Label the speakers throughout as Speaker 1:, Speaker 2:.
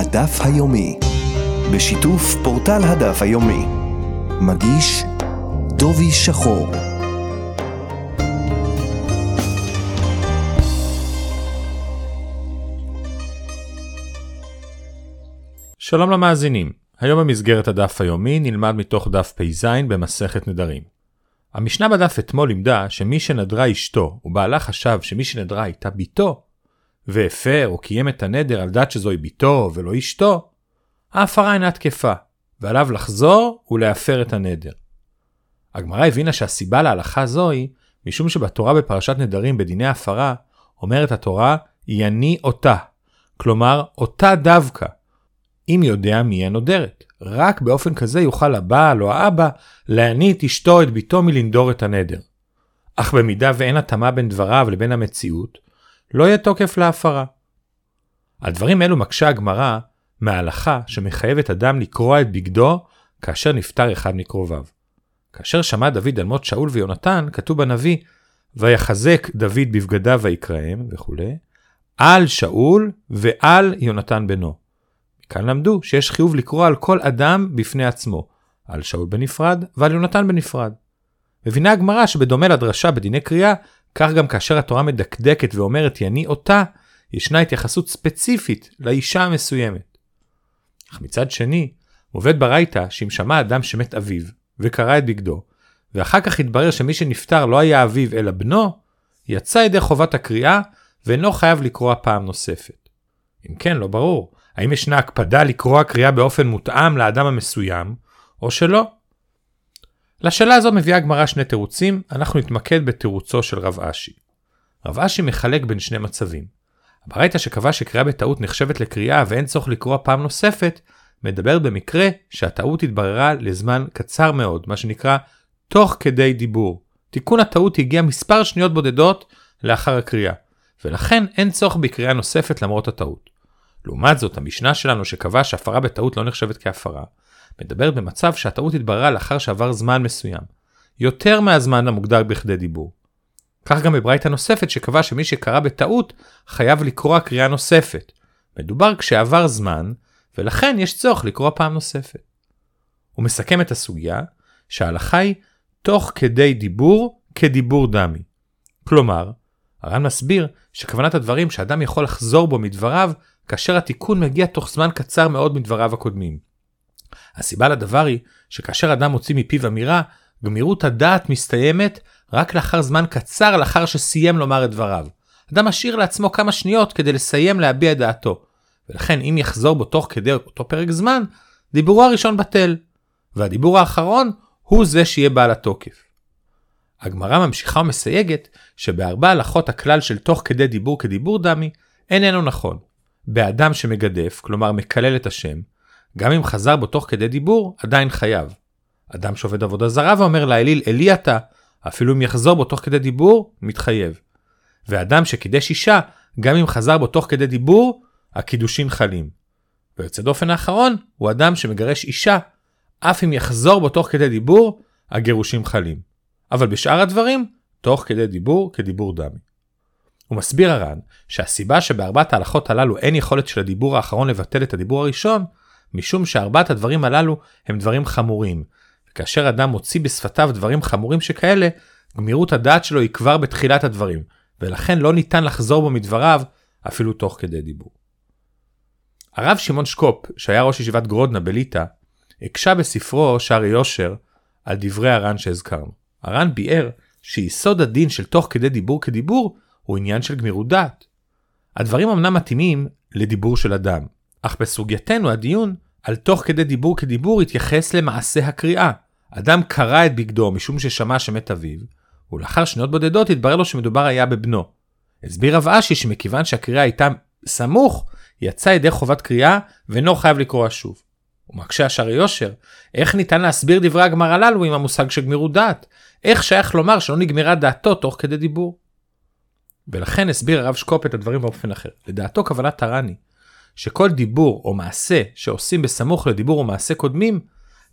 Speaker 1: הדף היומי, בשיתוף פורטל הדף היומי. מגיש דובי שחור.
Speaker 2: שלום למאזינים, היום במסגרת הדף היומי נלמד מתוך דף פ"ז במסכת נדרים. המשנה בדף אתמול לימדה שמי שנדרה אשתו ובעלה חשב שמי שנדרה הייתה בתו, והפר או קיים את הנדר על דת שזוהי בתו ולא אשתו, ההפרה אינה תקפה, ועליו לחזור ולהפר את הנדר. הגמרא הבינה שהסיבה להלכה זוהי משום שבתורה בפרשת נדרים בדיני הפרה אומרת התורה יני אותה, כלומר אותה דווקא, אם יודע מי הנודרת. רק באופן כזה יוכל הבעל או האבא להניא את אשתו את ביתו מלנדור את הנדר. אך במידה ואין התאמה בין דבריו לבין המציאות, לא יהיה תוקף להפרה. על דברים אלו מקשה הגמרא מההלכה שמחייבת אדם לקרוע את בגדו כאשר נפטר אחד מקרוביו. כאשר שמע דוד על מות שאול ויונתן, כתוב בנביא, ויחזק דוד בבגדיו ויקראם וכולי, על שאול ועל יונתן בנו. כאן למדו שיש חיוב לקרוא על כל אדם בפני עצמו, על שאול בנפרד ועל יונתן בנפרד. מבינה הגמרא שבדומה לדרשה בדיני קריאה, כך גם כאשר התורה מדקדקת ואומרת יני אותה, ישנה התייחסות ספציפית לאישה המסוימת. אך מצד שני, מובאת ברייתא שאם שמע אדם שמת אביו, וקרא את בגדו, ואחר כך התברר שמי שנפטר לא היה אביו אלא בנו, יצא ידי חובת הקריאה ואינו חייב לקרוא פעם נוספת. אם כן, לא ברור, האם ישנה הקפדה לקרוא קריאה באופן מותאם לאדם המסוים, או שלא. לשאלה הזו מביאה הגמרא שני תירוצים, אנחנו נתמקד בתירוצו של רב אשי. רב אשי מחלק בין שני מצבים. הברייתא שקבע שקריאה בטעות נחשבת לקריאה ואין צורך לקרוא פעם נוספת, מדברת במקרה שהטעות התבררה לזמן קצר מאוד, מה שנקרא תוך כדי דיבור. תיקון הטעות הגיע מספר שניות בודדות לאחר הקריאה, ולכן אין צורך בקריאה נוספת למרות הטעות. לעומת זאת, המשנה שלנו שקבע שהפרה בטעות לא נחשבת כהפרה, מדברת במצב שהטעות התבררה לאחר שעבר זמן מסוים, יותר מהזמן המוגדר בכדי דיבור. כך גם בברייתא נוספת שקבע שמי שקרא בטעות חייב לקרוא קריאה נוספת. מדובר כשעבר זמן, ולכן יש צורך לקרוא פעם נוספת. הוא מסכם את הסוגיה שההלכה היא תוך כדי דיבור כדיבור דמי. כלומר, הר"ן מסביר שכוונת הדברים שאדם יכול לחזור בו מדבריו כאשר התיקון מגיע תוך זמן קצר מאוד מדבריו הקודמים. הסיבה לדבר היא שכאשר אדם מוציא מפיו אמירה, גמירות הדעת מסתיימת רק לאחר זמן קצר לאחר שסיים לומר את דבריו. אדם משאיר לעצמו כמה שניות כדי לסיים להביע את דעתו, ולכן אם יחזור בו תוך כדי אותו פרק זמן, דיבורו הראשון בטל, והדיבור האחרון הוא זה שיהיה בעל התוקף. הגמרא ממשיכה ומסייגת שבארבע הלכות הכלל של תוך כדי דיבור כדיבור דמי איננו נכון. באדם שמגדף, כלומר מקלל את השם, גם אם חזר בו תוך כדי דיבור, עדיין חייב. אדם שעובד עבודה זרה ואומר לאליל אלי אתה, אפילו אם יחזור בו תוך כדי דיבור, מתחייב. ואדם שקידש אישה, גם אם חזר בו תוך כדי דיבור, הקידושין חלים. ויוצא דופן האחרון הוא אדם שמגרש אישה, אף אם יחזור בו תוך כדי דיבור, הגירושים חלים. אבל בשאר הדברים, תוך כדי דיבור כדיבור דמי. הוא מסביר הר"ן שהסיבה שבארבעת ההלכות הללו אין יכולת של הדיבור האחרון לבטל את הדיבור הראשון, משום שארבעת הדברים הללו הם דברים חמורים. וכאשר אדם מוציא בשפתיו דברים חמורים שכאלה, גמירות הדעת שלו היא כבר בתחילת הדברים, ולכן לא ניתן לחזור בו מדבריו אפילו תוך כדי דיבור. הרב שמעון שקופ, שהיה ראש ישיבת גרודנה בליטא, הקשה בספרו שערי יושר על דברי הר"ן שהזכרנו. הר"ן ביאר שיסוד הדין של תוך כדי דיבור כדיבור הוא עניין של גמירות דעת. הדברים אמנם מתאימים לדיבור של אדם, אך בסוגייתנו הדיון על תוך כדי דיבור כדיבור התייחס למעשה הקריאה. אדם קרא את בגדו משום ששמע שמת אביו, ולאחר שניות בודדות התברר לו שמדובר היה בבנו. הסביר רב אשי שמכיוון שהקריאה הייתה סמוך, יצא ידי חובת קריאה ואינו חייב לקרוא שוב. ומקשה השערי יושר, איך ניתן להסביר דברי הגמר הללו עם המושג של גמירות דעת? איך שייך לומר שלא נגמרה דעתו תוך כדי דיבור? ולכן הסביר הרב שקופ את הדברים באופן אחר. לדעתו כוונת טרני, שכל דיבור או מעשה שעושים בסמוך לדיבור או מעשה קודמים,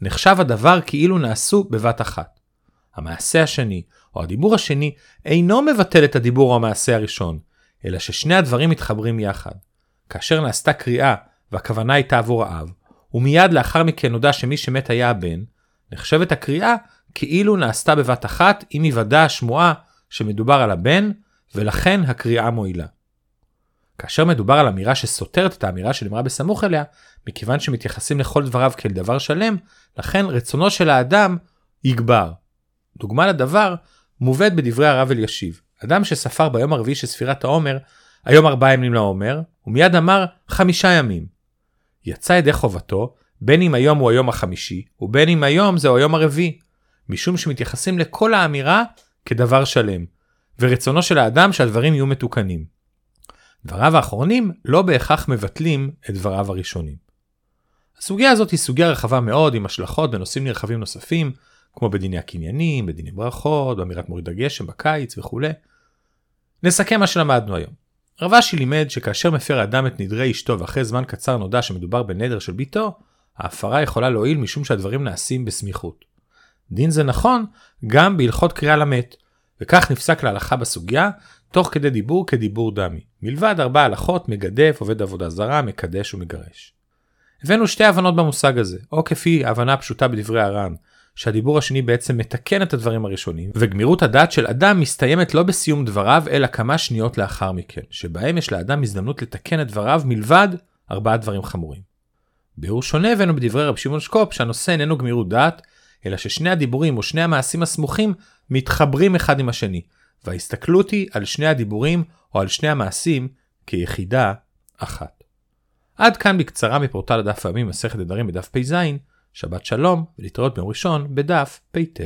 Speaker 2: נחשב הדבר כאילו נעשו בבת אחת. המעשה השני או הדיבור השני אינו מבטל את הדיבור או המעשה הראשון, אלא ששני הדברים מתחברים יחד. כאשר נעשתה קריאה והכוונה הייתה עבור האב, ומיד לאחר מכן נודע שמי שמת היה הבן, נחשבת הקריאה כאילו נעשתה בבת אחת עם היוודע השמועה שמדובר על הבן, ולכן הקריאה מועילה. כאשר מדובר על אמירה שסותרת את האמירה שנאמרה בסמוך אליה, מכיוון שמתייחסים לכל דבריו כאל דבר שלם, לכן רצונו של האדם יגבר. דוגמה לדבר מובאת בדברי הרב אלישיב. אדם שספר ביום הרביעי של ספירת העומר, היום ארבעה ימים לעומר, ומיד אמר חמישה ימים. יצא ידי חובתו, בין אם היום הוא היום החמישי, ובין אם היום זהו היום הרביעי, משום שמתייחסים לכל האמירה כדבר שלם, ורצונו של האדם שהדברים יהיו מתוקנים. דבריו האחרונים לא בהכרח מבטלים את דבריו הראשונים. הסוגיה הזאת היא סוגיה רחבה מאוד עם השלכות בנושאים נרחבים נוספים, כמו בדיני הקניינים, בדיני ברכות, באמירת מוריד הגשם בקיץ וכולי. נסכם מה שלמדנו היום. רב אשי לימד שכאשר מפר אדם את נדרי אשתו ואחרי זמן קצר נודע שמדובר בנדר של ביתו, ההפרה יכולה להועיל משום שהדברים נעשים בסמיכות. דין זה נכון גם בהלכות קריאה למת, וכך נפסק להלכה בסוגיה, תוך כדי דיבור כדיבור דמי. מלבד ארבע הלכות, מגדף, עובד עבודה זרה, מקדש ומגרש. הבאנו שתי הבנות במושג הזה, או כפי הבנה פשוטה בדברי הר"ן, שהדיבור השני בעצם מתקן את הדברים הראשונים, וגמירות הדעת של אדם מסתיימת לא בסיום דבריו, אלא כמה שניות לאחר מכן, שבהם יש לאדם הזדמנות לתקן את דבריו מלבד ארבעה דברים חמורים. ביאור שונה הבאנו בדברי רב שמעון שקופ שהנושא איננו גמירות דעת, אלא ששני הדיבורים או שני המעשים הסמוכים מתחברים אחד עם השני, וההסתכלות היא על שני הדיבורים או על שני המעשים כיחידה אחת. עד כאן בקצרה מפורטל הדף היומי מסכת נדרים בדף פ"ז, שבת שלום ולהתראות ביום ראשון בדף פ"ט.